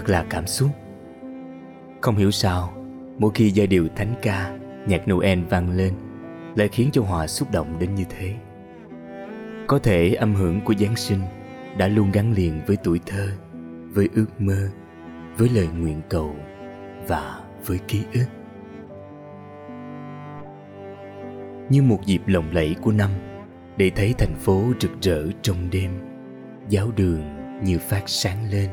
Thật là cảm xúc. Không hiểu sao, Mỗi khi giai điệu thánh ca, Nhạc Noel vang lên, Lại khiến cho Hòa xúc động đến như thế. Có thể âm hưởng của Giáng sinh Đã luôn gắn liền với tuổi thơ, Với ước mơ, Với lời nguyện cầu Và với ký ức. Như một dịp lộng lẫy của năm, Để thấy thành phố rực rỡ trong đêm, Giáo đường như phát sáng lên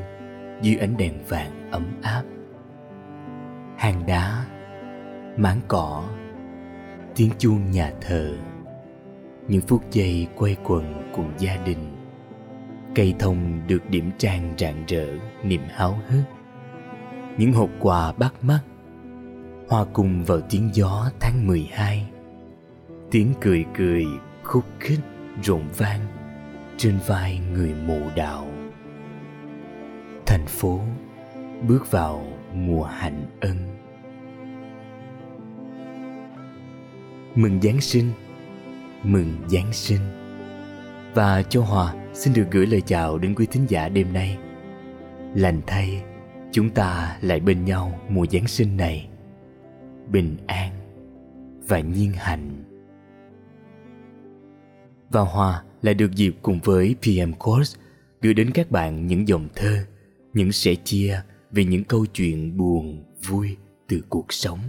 dưới ánh đèn vàng ấm áp. Hang đá máng cỏ, tiếng chuông nhà thờ. Những phút giây quay quần cùng gia đình. Cây thông được điểm trang rạng rỡ, niềm háo hức. Những hộp quà bắt mắt. Hòa cùng vào tiếng gió tháng 12 tiếng cười cười khúc khích rộn vang trên vai người mù đạo phố bước vào mùa hạnh ân. Mừng giáng sinh, mừng giáng sinh. Và cho hòa xin được gửi lời chào đến quý thính giả đêm nay. Lành thay, chúng ta lại bên nhau mùa giáng sinh này. Bình an và nhiên hạnh. Và hòa lại được dịp cùng với pm course gửi đến các bạn những dòng thơ những sẻ chia về những câu chuyện buồn, vui từ cuộc sống.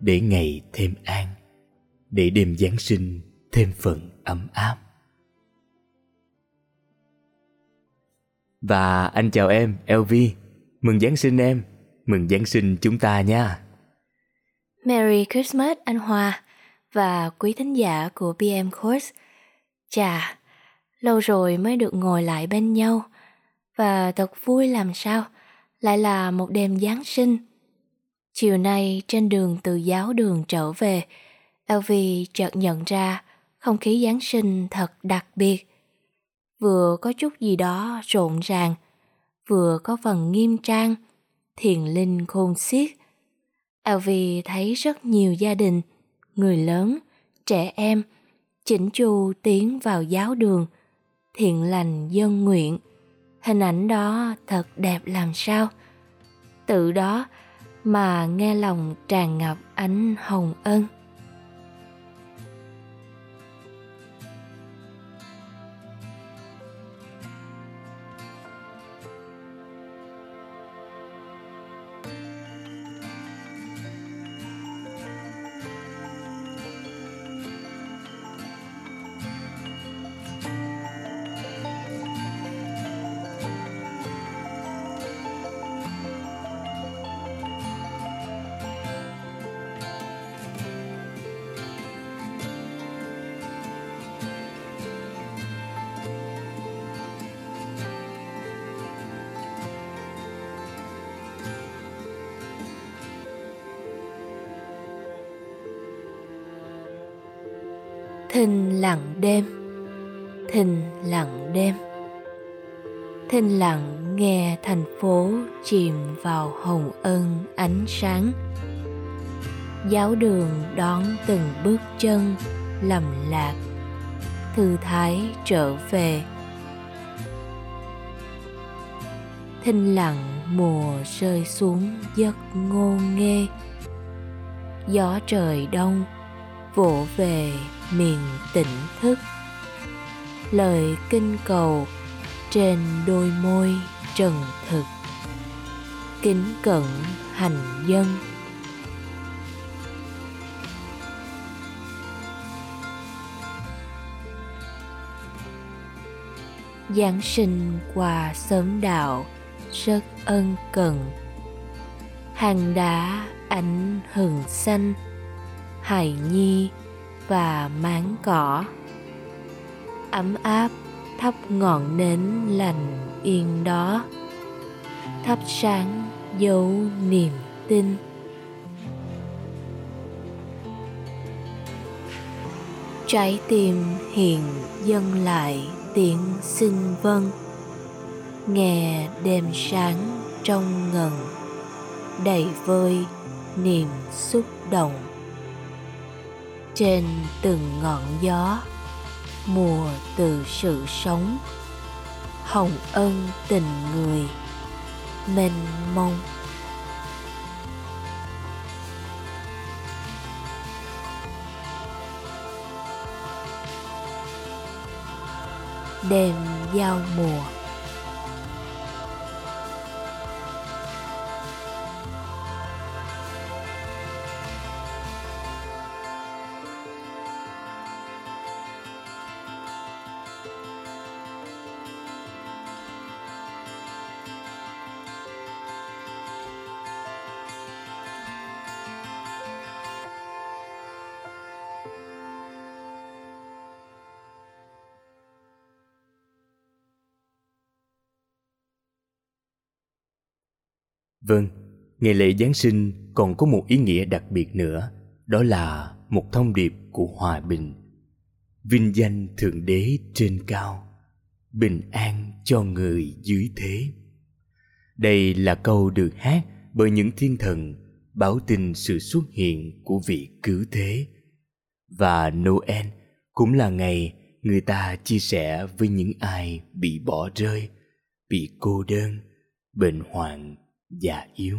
Để ngày thêm an, để đêm giáng sinh thêm phần ấm áp. Và anh chào em lv mừng giáng sinh em. Mừng giáng sinh chúng ta nha. Merry christmas, anh hòa và quý thính giả của pm course, chà, lâu rồi mới được ngồi lại bên nhau và thật vui làm sao lại là một đêm Giáng sinh. Chiều nay trên đường từ giáo đường trở về, Elvie chợt nhận ra không khí Giáng sinh thật đặc biệt. Vừa có chút gì đó rộn ràng, vừa có phần nghiêm trang, thiền linh khôn xiết. Elvie thấy rất nhiều gia đình, người lớn, trẻ em, chỉnh chu tiến vào giáo đường, thiện lành dân nguyện hình ảnh đó thật đẹp làm sao? Tự đó mà nghe lòng tràn ngập ánh hồng ân. Đêm. Thình lặng đêm. Thinh lặng nghe thành phố chìm vào hồng ân ánh sáng. Giáo đường đón từng bước chân lầm lạc, thư thái trở về. Thinh lặng mùa rơi xuống giấc ngô nghê. Gió trời đông vỗ về miền tỉnh thức. Lời kinh cầu trên đôi môi trần thực. Kính cẩn hành dân. Giáng sinh quà sớm đạo, rất ân cần. Hàng đá ánh hừng xanh hài nhi và máng cỏ. Ấm áp thắp ngọn nến lành yên đó, thắp sáng dấu niềm tin. Trái tim hiền dâng lại tiếng xin vâng nghe đêm sáng trong ngần, đầy vơi niềm xúc động trên từng ngọn gió, mùa từ sự sống. Hồng ân tình người, mênh mông. Đêm giao mùa Vâng, ngày lễ Giáng sinh còn có một ý nghĩa đặc biệt nữa, đó là một thông điệp của hòa bình. Vinh danh Thượng Đế trên cao, bình an cho người dưới thế. Đây là câu được hát bởi những thiên thần báo tin sự xuất hiện của vị cứu thế. Và Noel cũng là ngày người ta chia sẻ với những ai bị bỏ rơi, bị cô đơn, bệnh hoạn già yếu.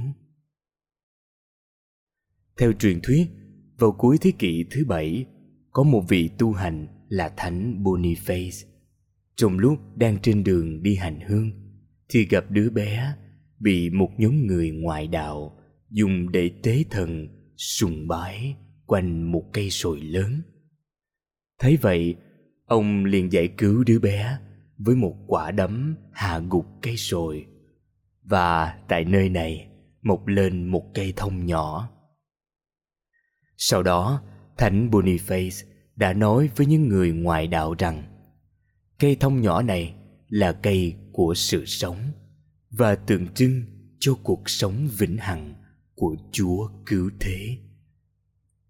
Theo truyền thuyết, vào cuối thế kỷ thứ bảy, có một vị tu hành là Thánh Boniface. Trong lúc đang trên đường đi hành hương, thì gặp đứa bé bị một nhóm người ngoại đạo dùng để tế thần sùng bái quanh một cây sồi lớn. Thấy vậy, ông liền giải cứu đứa bé với một quả đấm hạ gục cây sồi và tại nơi này mọc lên một cây thông nhỏ. Sau đó, Thánh Boniface đã nói với những người ngoại đạo rằng cây thông nhỏ này là cây của sự sống và tượng trưng cho cuộc sống vĩnh hằng của Chúa cứu thế.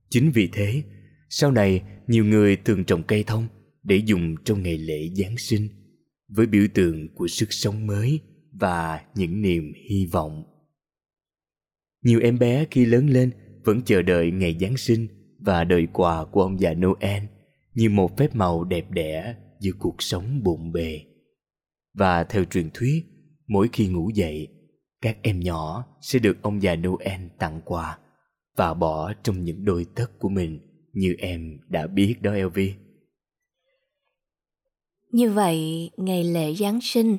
Chính vì thế, sau này nhiều người thường trồng cây thông để dùng trong ngày lễ Giáng sinh với biểu tượng của sức sống mới và những niềm hy vọng. Nhiều em bé khi lớn lên vẫn chờ đợi ngày Giáng sinh và đợi quà của ông già Noel như một phép màu đẹp đẽ giữa cuộc sống bộn bề. Và theo truyền thuyết, mỗi khi ngủ dậy, các em nhỏ sẽ được ông già Noel tặng quà và bỏ trong những đôi tất của mình như em đã biết đó Elvi. Như vậy, ngày lễ Giáng sinh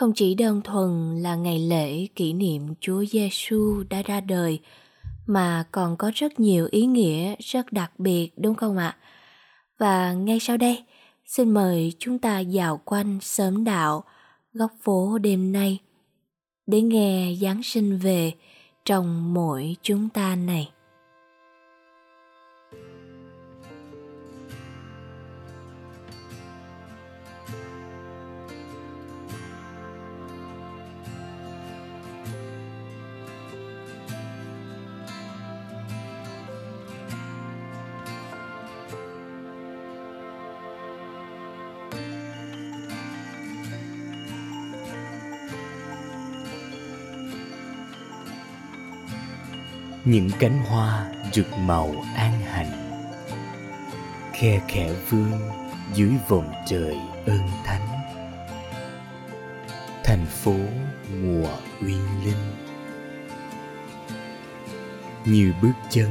không chỉ đơn thuần là ngày lễ kỷ niệm Chúa Giêsu đã ra đời mà còn có rất nhiều ý nghĩa rất đặc biệt đúng không ạ? Và ngay sau đây, xin mời chúng ta dạo quanh sớm đạo góc phố đêm nay để nghe Giáng sinh về trong mỗi chúng ta này. Những cánh hoa rực màu an hạnh. Khe khẽ vương dưới vòng trời ơn thánh. Thành phố mùa uy linh. Như bước chân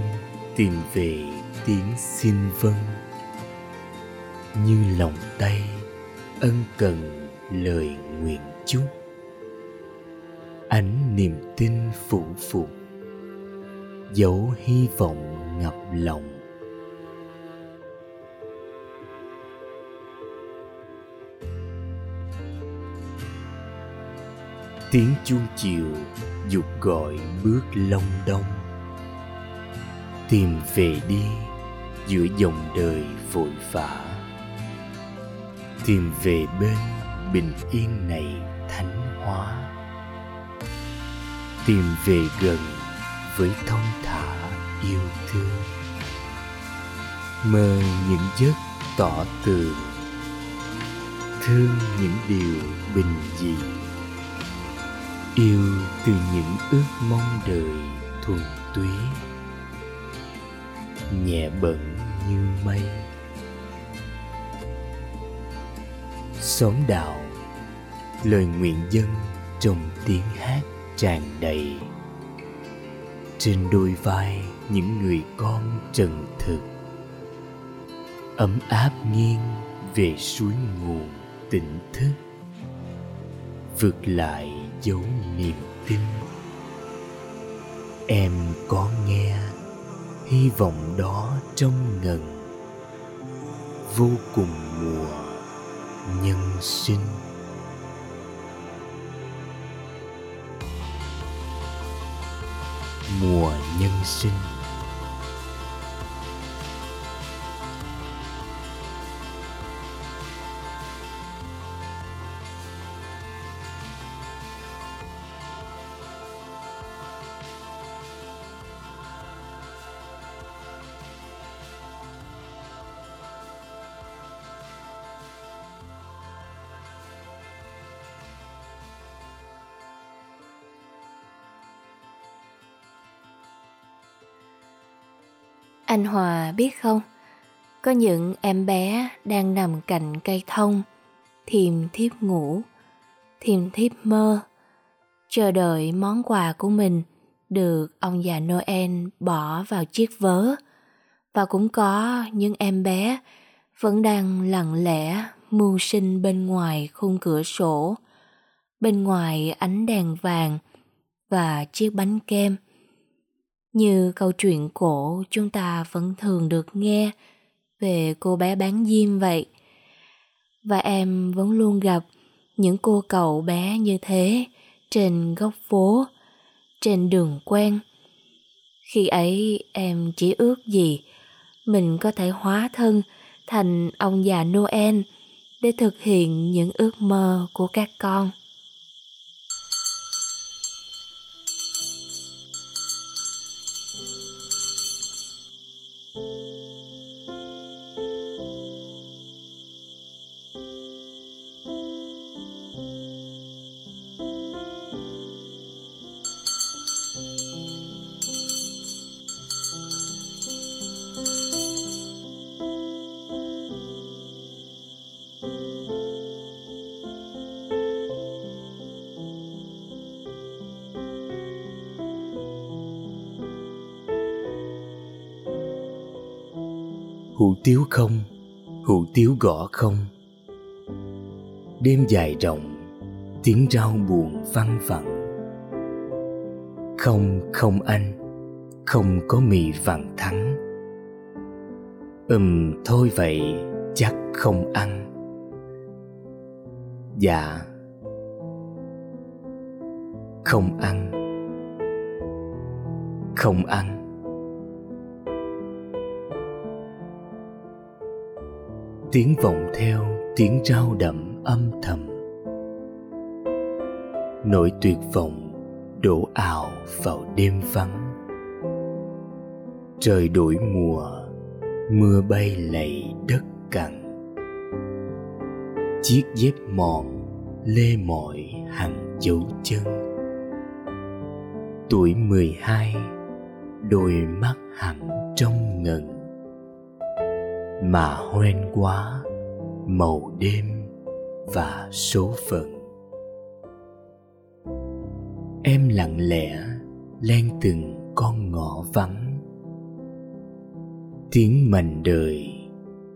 tìm về tiếng xin vâng. Như lòng tay ân cần lời nguyện chúc. Ánh niềm tin phủ phục dấu hy vọng ngập lòng. Tiếng chuông chiều dục gọi bước long đong. Tìm về đi giữa dòng đời vội vã. Tìm về bên bình yên này thánh hóa. Tìm về gần với thông thả yêu thương. Mơ những giấc tỏ tường thương những điều bình dị. Yêu từ những ước mong đời thuần túy. Nhẹ bận như mây. Xóm đạo lời nguyện dân trong tiếng hát tràn đầy trên đôi vai những người con trần thực. Ấm áp nghiêng về suối nguồn tỉnh thức. Vượt lại dấu niềm tin. Em có nghe hy vọng đó trong ngần. Vô cùng mùa nhân sinh. Mùa nhân sinh Anh Hòa biết không, có những em bé đang nằm cạnh cây thông, thiềm thiếp ngủ, thiềm thiếp mơ, chờ đợi món quà của mình được ông già Noel bỏ vào chiếc vớ. Và cũng có những em bé vẫn đang lặng lẽ mưu sinh bên ngoài khung cửa sổ, bên ngoài ánh đèn vàng và chiếc bánh kem như câu chuyện cổ chúng ta vẫn thường được nghe về cô bé bán diêm vậy. Và em vẫn luôn gặp những cô cậu bé như thế trên góc phố, trên đường quen. Khi ấy em chỉ ước gì mình có thể hóa thân thành ông già Noel để thực hiện những ước mơ của các con. Tiếu không? Hủ tiếu gõ không? Đêm dài rộng, tiếng rau buồn văng vẳng không không anh, không có mì vàng thắng. Ừm, thôi vậy, chắc không ăn. Dạ. Không ăn. Không ăn. Tiếng vọng theo tiếng rao đậm âm thầm. Nỗi tuyệt vọng đổ ào vào đêm vắng. Trời đổi mùa, mưa bay lầy đất cằn. Chiếc dép mòn lê mỏi hàng dấu chân. Tuổi mười hai, đôi mắt hẳn trong ngần mà hoen quá màu đêm và số phận. Em lặng lẽ len từng con ngõ vắng. Tiếng mành đời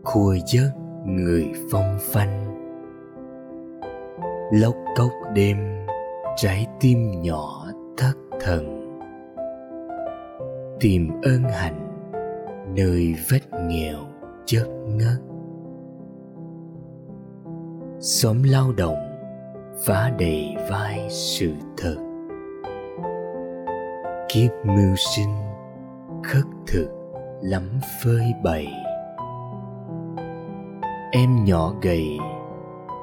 khua giấc người phong phanh. Lóc cốc đêm trái tim nhỏ thất thần. Tìm ơn hạnh nơi vết nghèo chớp ngất xóm lao động vá đầy vai sự thật. Kiếp mưu sinh khất thực lắm phơi bày. Em nhỏ gầy,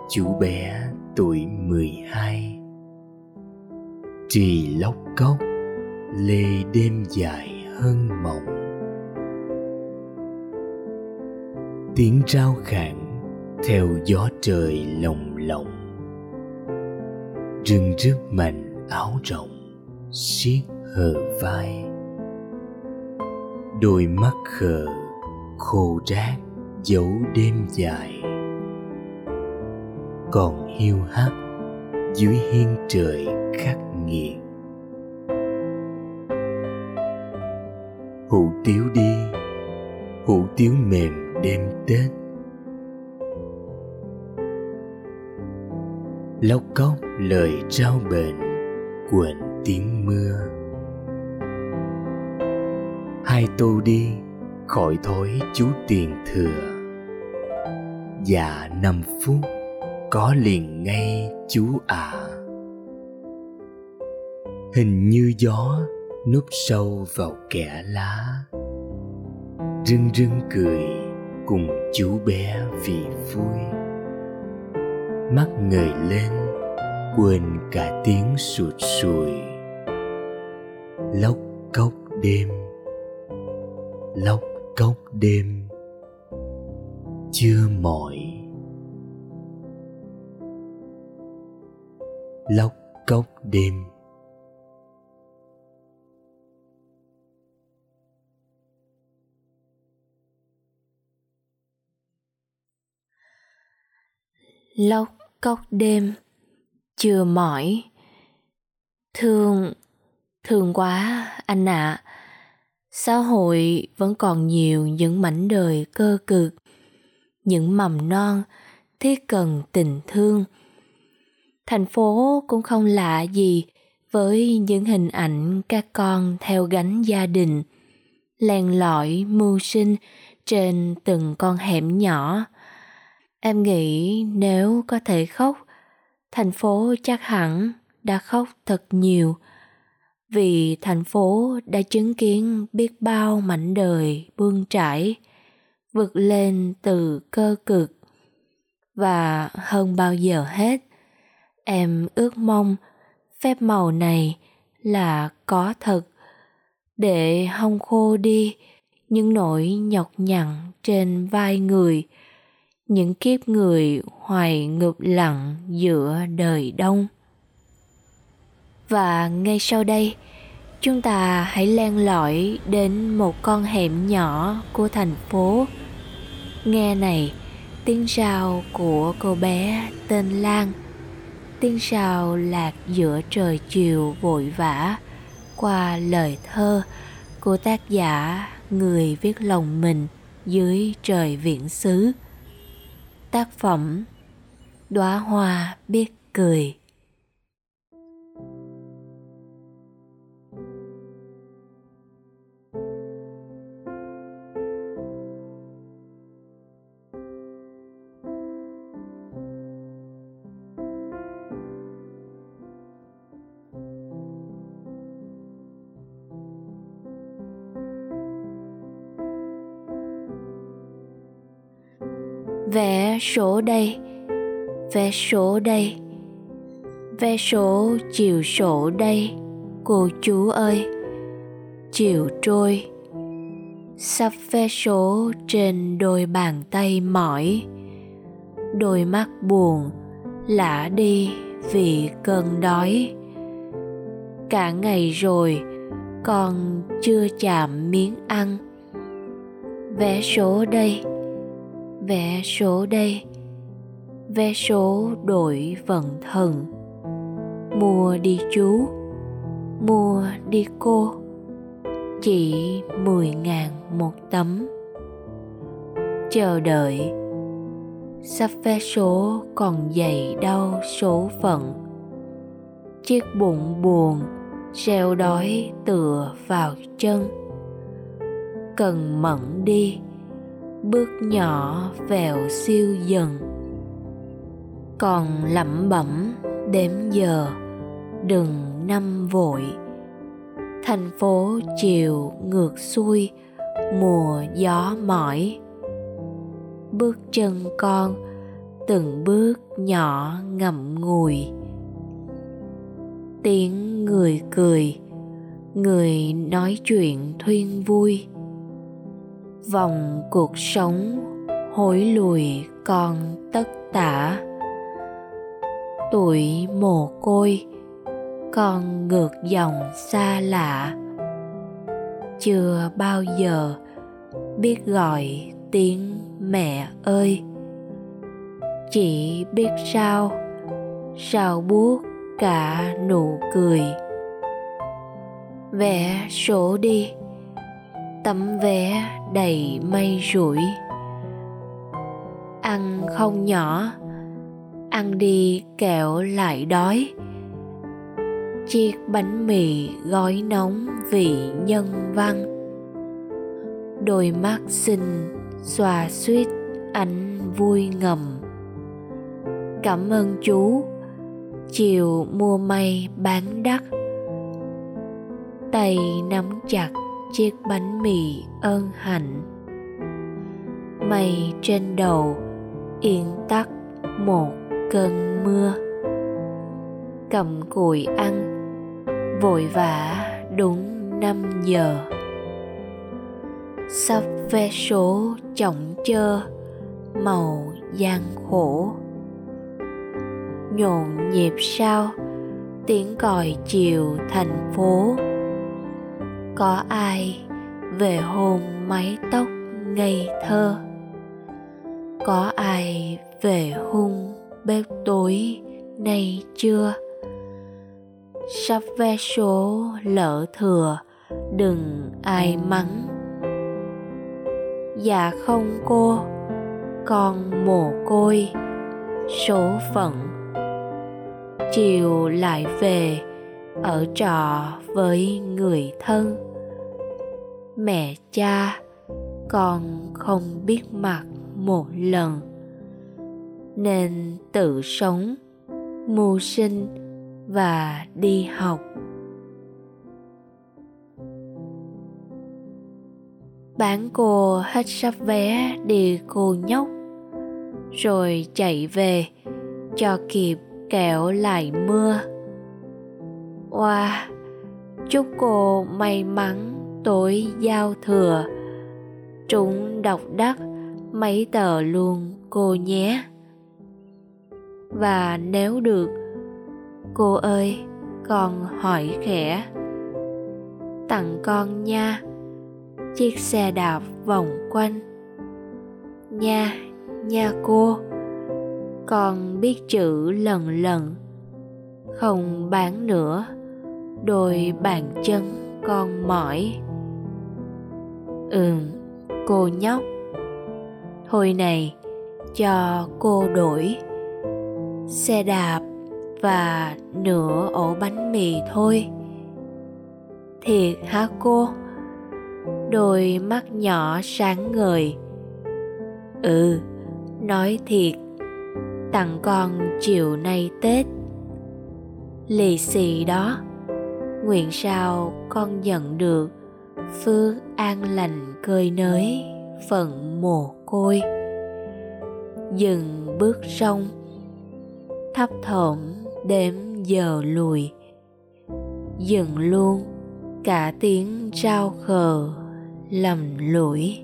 chú bé tuổi mười hai. Trì lóc cốc lê đêm dài hơn mộng. Tiếng rao khản theo gió trời lồng lộng. Rừng rước mạnh áo rộng siết hờ vai. Đôi mắt khờ khô rác dấu đêm dài. Còn hiu hắt dưới hiên trời khắc nghiệt. Hủ tiếu đi, hủ tiếu mềm đêm tết. Lóc cóc lời trao bền cuộn tiếng mưa. Hai tô đi, khỏi thối chú tiền thừa. Dạ năm phút, có liền ngay chú à hình như gió núp sâu vào kẽ lá. Rưng rưng cười cùng chú bé vì vui. Mắt ngời lên, quên cả tiếng sụt sùi. Lóc cốc đêm, lóc cốc đêm, chưa mỏi. Lóc cốc đêm lóc cốc đêm chưa mỏi. Thương thương quá, anh ạ. À. xã hội vẫn còn nhiều những mảnh đời cơ cực, những mầm non thiết cần tình thương. Thành phố cũng không lạ gì với những hình ảnh các con theo gánh gia đình, len lỏi mưu sinh trên từng con hẻm nhỏ em nghĩ nếu có thể khóc, thành phố chắc hẳn đã khóc thật nhiều. Vì thành phố đã chứng kiến biết bao mảnh đời bươn trải, vượt lên từ cơ cực. Và hơn bao giờ hết, em ước mong phép màu này là có thật. Để hong khô đi những nỗi nhọc nhằn trên vai người những kiếp người hoài ngược lặng giữa đời đông. Và ngay sau đây, chúng ta hãy len lỏi đến một con hẻm nhỏ của thành phố. Nghe này, tiếng rào của cô bé tên lan. Tiếng rào lạc giữa trời chiều vội vã qua lời thơ của tác giả người viết lòng mình dưới trời viễn xứ tác phẩm đóa hoa biết cười. Số đây, vé số đây, vé số chiều sổ đây. Cô chú ơi, chiều trôi, sắp vé số trên đôi bàn tay mỏi. Đôi mắt buồn lả đi vì cơn đói. Cả ngày rồi, con chưa chạm miếng ăn. Vé số đây vẽ số đây. Vé số đổi vận thần. Mua đi chú. Mua đi cô. Chỉ mười ngàn một tấm. Chờ đợi. Sắp vé số còn dày đau số phận. Chiếc bụng buồn reo đói tựa vào chân. Cần mẫn đi bước nhỏ vèo siêu dần. Còn lẩm bẩm đếm giờ, đừng năm vội. Thành phố chiều ngược xuôi, mùa gió mỏi. Bước chân con, từng bước nhỏ ngậm ngùi. Tiếng người cười, người nói chuyện thuyên vui vòng cuộc sống hối lùi còn tất tả. Tuổi mồ côi, con ngược dòng xa lạ. Chưa bao giờ biết gọi tiếng mẹ ơi. Chỉ biết sao sao buốt cả nụ cười. Vẽ sổ đi tấm vé đầy mây rủi. Ăn không nhỏ, ăn đi kẹo lại đói. Chiếc bánh mì gói nóng vị nhân văn. Đôi mắt xinh xòa suýt ánh vui ngầm. Cảm ơn chú, chiều mua may bán đắt. Tay nắm chặt chiếc bánh mì ơn hạnh. Mây trên đầu, yên tắt một cơn mưa. Cầm cùi ăn, vội vã đúng năm giờ. Sắp vé số chỏng chơ, màu gian khổ nhộn nhịp sao tiếng còi chiều thành phố có ai về hôn mái tóc ngây thơ? Có ai về hung bếp tối nay chưa? Sắp vé số lỡ thừa, đừng ai mắng. Dạ không cô con mồ côi. Số phận chiều lại về ở trọ với người thân. Mẹ cha con không biết mặt một lần, nên tự sống, mưu sinh và đi học. Bán cô hết sắp vé đi cô nhóc, rồi chạy về cho kịp kẹo lại mưa oa wow, chúc cô may mắn tối giao thừa. Trúng độc đắc mấy tờ luôn cô nhé. Và nếu được cô ơi con hỏi khẽ. Tặng con nha chiếc xe đạp vòng quanh. Nha nha cô con biết chữ lần lần không bán nữa đôi bàn chân con mỏi. Ừm, cô nhóc. Hồi này, cho cô đổi xe đạp và nửa ổ bánh mì thôi. Thiệt hả cô? Đôi mắt nhỏ sáng ngời. Ừ nói thiệt tặng con chiều nay tết. Lì xì đó nguyện sao con nhận được phước an lành cơi nới phận mồ côi. Dừng bước sông, thấp thỏm đếm giờ lùi. Dừng luôn, cả tiếng rao khờ lầm lũi.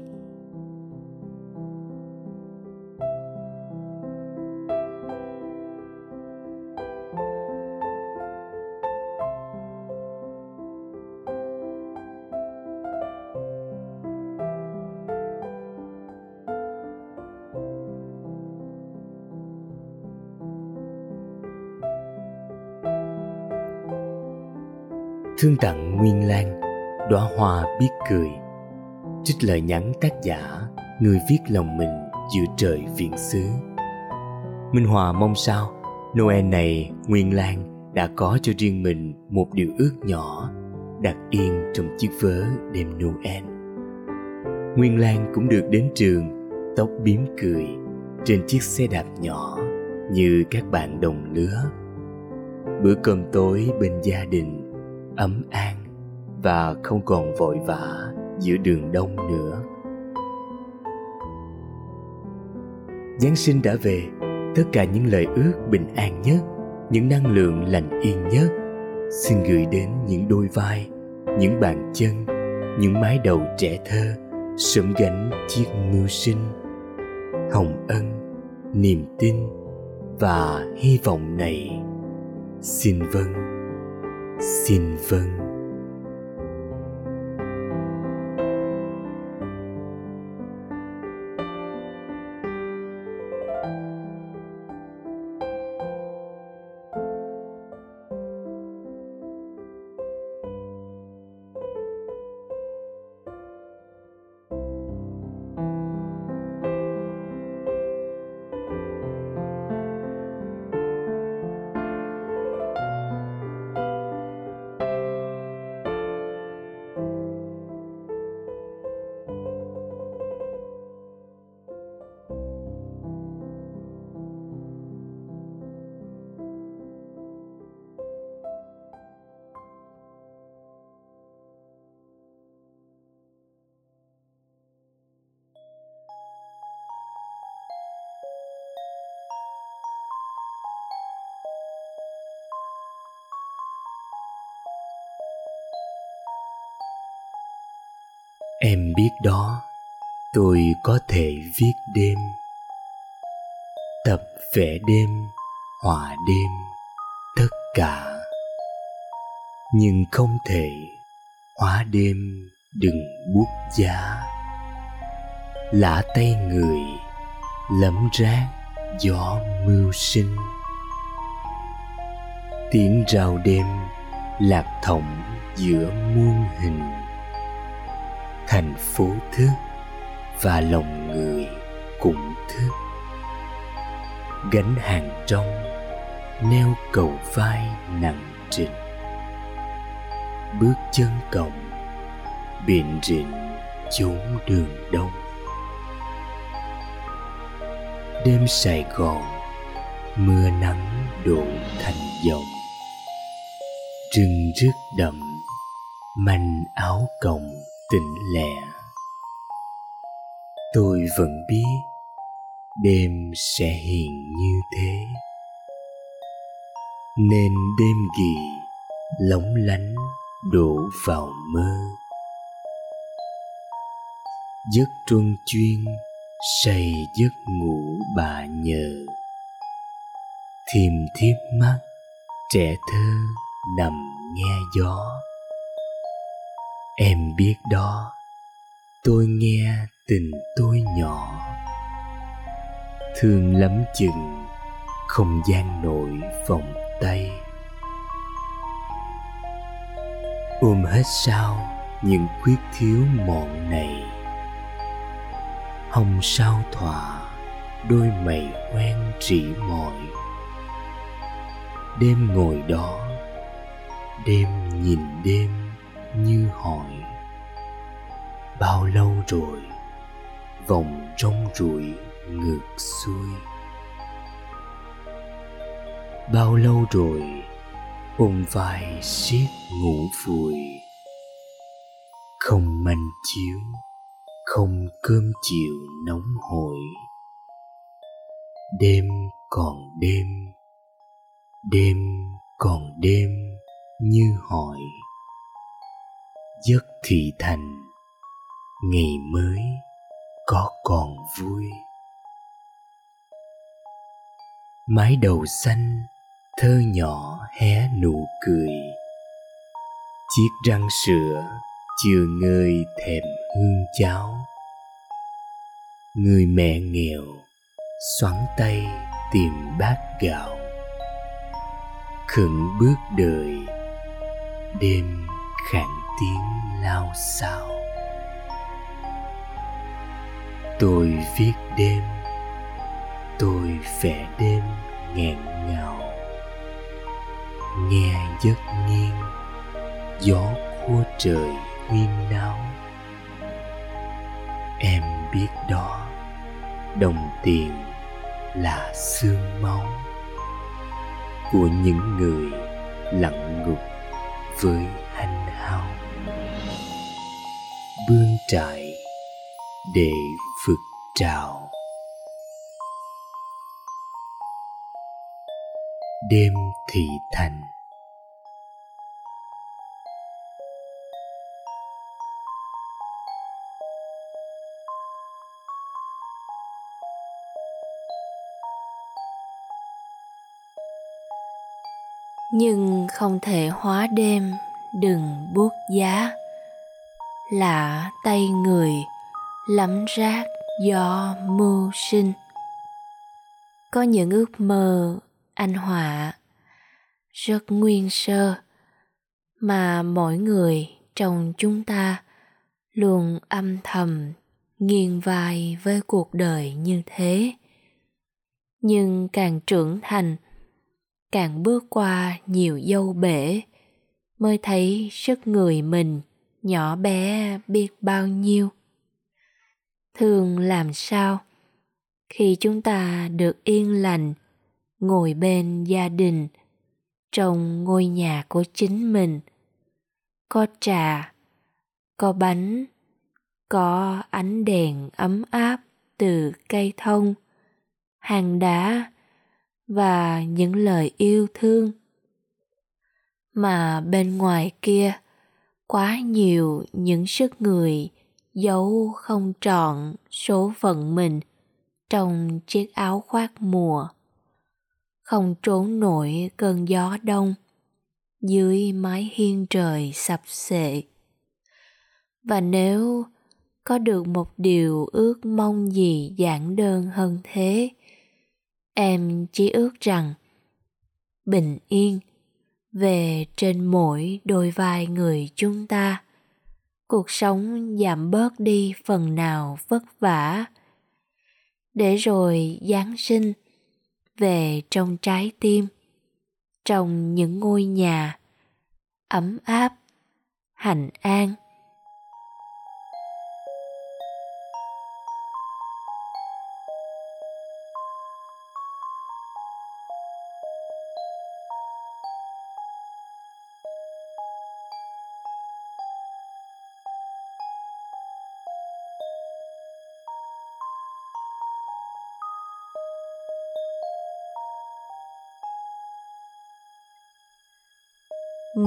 Thương tặng nguyên lan, đóa hoa biết cười. Trích lời nhắn tác giả, người viết lòng mình giữa trời viễn xứ. Minh hòa mong sao noel này, nguyên lan đã có cho riêng mình một điều ước nhỏ đặt yên trong chiếc vớ đêm noel. Nguyên lan cũng được đến trường, tóc bím cười trên chiếc xe đạp nhỏ như các bạn đồng lứa. Bữa cơm tối bên gia đình ấm an và không còn vội vã giữa đường đông nữa. Giáng sinh đã về, tất cả những lời ước bình an nhất, những năng lượng lành yên nhất, xin gửi đến những đôi vai, những bàn chân, những mái đầu trẻ thơ, sớm gánh chiếc mưu sinh, hồng ân, niềm tin và hy vọng này. Xin vâng xin vâng em biết đó, tôi có thể viết đêm, tập vẽ đêm, hòa đêm, tất cả. Nhưng không thể hóa đêm, đừng buốt giá. Lã tay người, lấm rác gió mưu sinh. Tiếng rào đêm lạc thỏng giữa muôn hình thành phố thức và lòng người cũng thức. Gánh hàng trong, neo cầu vai nặng trịch bước chân cổng biện rịn chốn đường đông. Đêm sài gòn, mưa nắng đổ thành dòng. Rừng rước đậm manh áo còng tịnh lẻ. Tôi vẫn biết đêm sẽ hiện như thế. Nên đêm gì lóng lánh đổ vào mơ. Giấc truân chuyên say giấc ngủ bà nhờ. Thiềm thiếp mắt, trẻ thơ nằm nghe gió em biết đó, tôi nghe tình tôi nhỏ. Thương lắm chừng, không gian nổi vòng tay. Ôm hết sao những khuyết thiếu mọn này. Hồng sao thỏa, đôi mày quen rỉ mỏi đêm ngồi đó, đêm nhìn đêm như hỏi, bao lâu rồi vòng trong ruồi ngược xuôi? Bao lâu rồi ôm vai siết ngủ vùi không manh chiếu, không cơm chiều nóng hổi. Đêm còn đêm đêm còn đêm như hỏi giấc thị thành, ngày mới có còn vui. Mái đầu xanh, thơ nhỏ hé nụ cười. Chiếc răng sữa chưa ngơi thèm hương cháo. Người mẹ nghèo xoắn tay tìm bát gạo. Khẩn bước đời, đêm khản tiếng lao xao tôi viết đêm, tôi vẽ đêm nghẹn ngào. Nghe giấc nghiêng, gió khua trời huyên náo. Em biết đó, đồng tiền là xương máu của những người lặn ngục với hanh hao bươn trại để phật trào. Đêm thị thành. Nhưng không thể hóa đêm, đừng buốt giá lạ tay người, lắm rác do mưu sinh. Có những ước mơ anh họa, rất nguyên sơ, mà mỗi người trong chúng ta luôn âm thầm nghiêng vai với cuộc đời như thế. Nhưng càng trưởng thành, càng bước qua nhiều dâu bể, mới thấy sức người mình nhỏ bé biết bao nhiêu. Thường làm sao khi chúng ta được yên lành, ngồi bên gia đình, trong ngôi nhà của chính mình? Có trà, có bánh, có ánh đèn ấm áp từ cây thông, hàng đá và những lời yêu thương. Mà bên ngoài kia quá nhiều những sức người giấu không trọn số phận mình trong chiếc áo khoác mùa. Không trốn nổi cơn gió đông dưới mái hiên trời sập sệ. Và nếu có được một điều ước mong gì giản đơn hơn thế, em chỉ ước rằng bình yên về trên mỗi đôi vai người chúng ta. Cuộc sống giảm bớt đi phần nào vất vả. Để rồi giáng sinh về trong trái tim, trong những ngôi nhà ấm áp, hạnh an.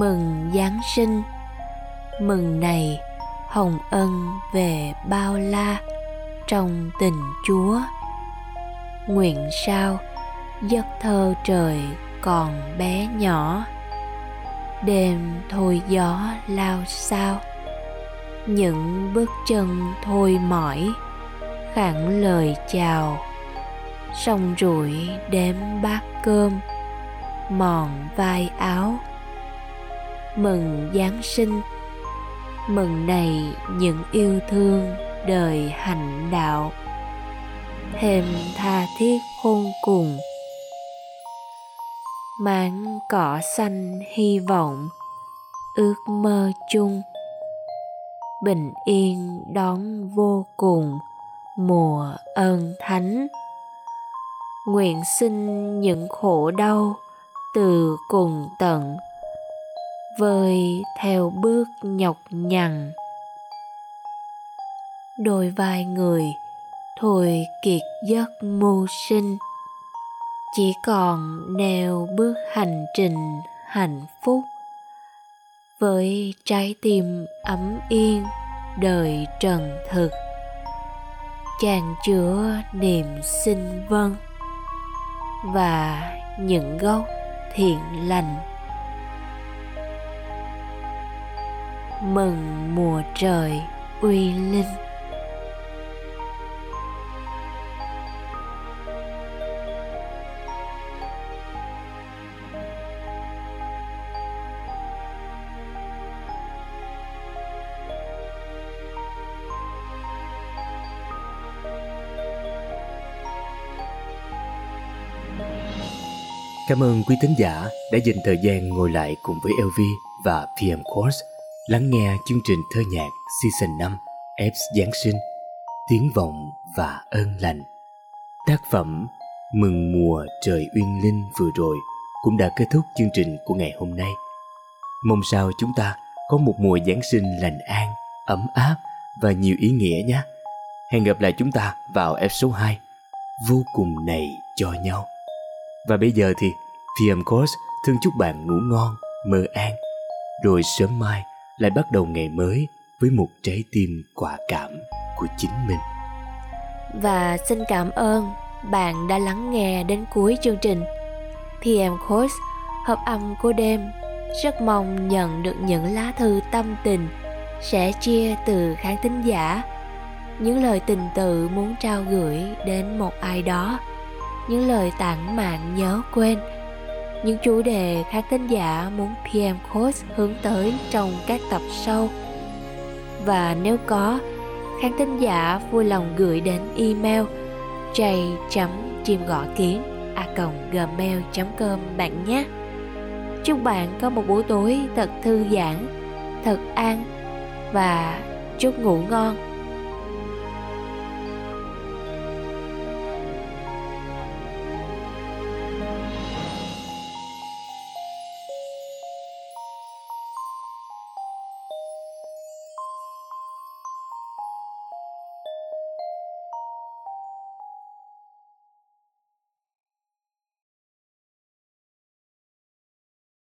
Mừng giáng sinh. Mừng này, hồng ân về bao la trong tình chúa. Nguyện sao, giấc thơ trời còn bé nhỏ. Đêm thôi gió lao sao, những bước chân thôi mỏi khẳng lời chào. Xong rủi đếm bát cơm, mòn vai áo mừng giáng sinh. Mừng này những yêu thương đời hạnh đạo. Thêm tha thiết hôn cùng. Mảng cỏ xanh hy vọng, ước mơ chung. Bình yên đón vô cùng mùa ơn thánh. Nguyện xin những khổ đau từ cùng tận vời theo bước nhọc nhằn. Đôi vai người thôi kiệt giấc mưu sinh, chỉ còn neo bước hành trình hạnh phúc. Với trái tim ấm yên, đời trần thực, chàng chứa niềm sinh vân và những gốc thiện lành. Mừng mùa trời uy linh. Cảm ơn quý thính giả đã dành thời gian ngồi lại cùng với LV và PM Course lắng nghe chương trình thơ nhạc Season 5 F Giáng sinh Tiếng vọng và ơn lành Tác phẩm Mừng mùa trời uyên linh vừa rồi cũng đã kết thúc chương trình của ngày hôm nay. Mong sao chúng ta có một mùa Giáng sinh lành an, ấm áp và nhiều ý nghĩa nhé. Hẹn gặp lại chúng ta vào episode 2 Vô cùng này cho nhau. Và bây giờ thì PM Course thương chúc bạn ngủ ngon, mơ an, rồi sớm mai lại bắt đầu ngày mới với một trái tim quả cảm của chính mình. Và xin cảm ơn bạn đã lắng nghe đến cuối chương trình. PM coach, hợp âm của đêm, rất mong nhận được những lá thư tâm tình sẽ chia từ khán thính giả những lời tình tự muốn trao gửi đến một ai đó những lời tặng mạng nhớ quên những chủ đề khán thính giả muốn PM Coach hướng tới trong các tập sau. Và nếu có, khán thính giả vui lòng gửi đến email j chim gõ kiến a gmail com bạn nhé. Chúc bạn có một buổi tối thật thư giãn, thật an và chúc ngủ ngon.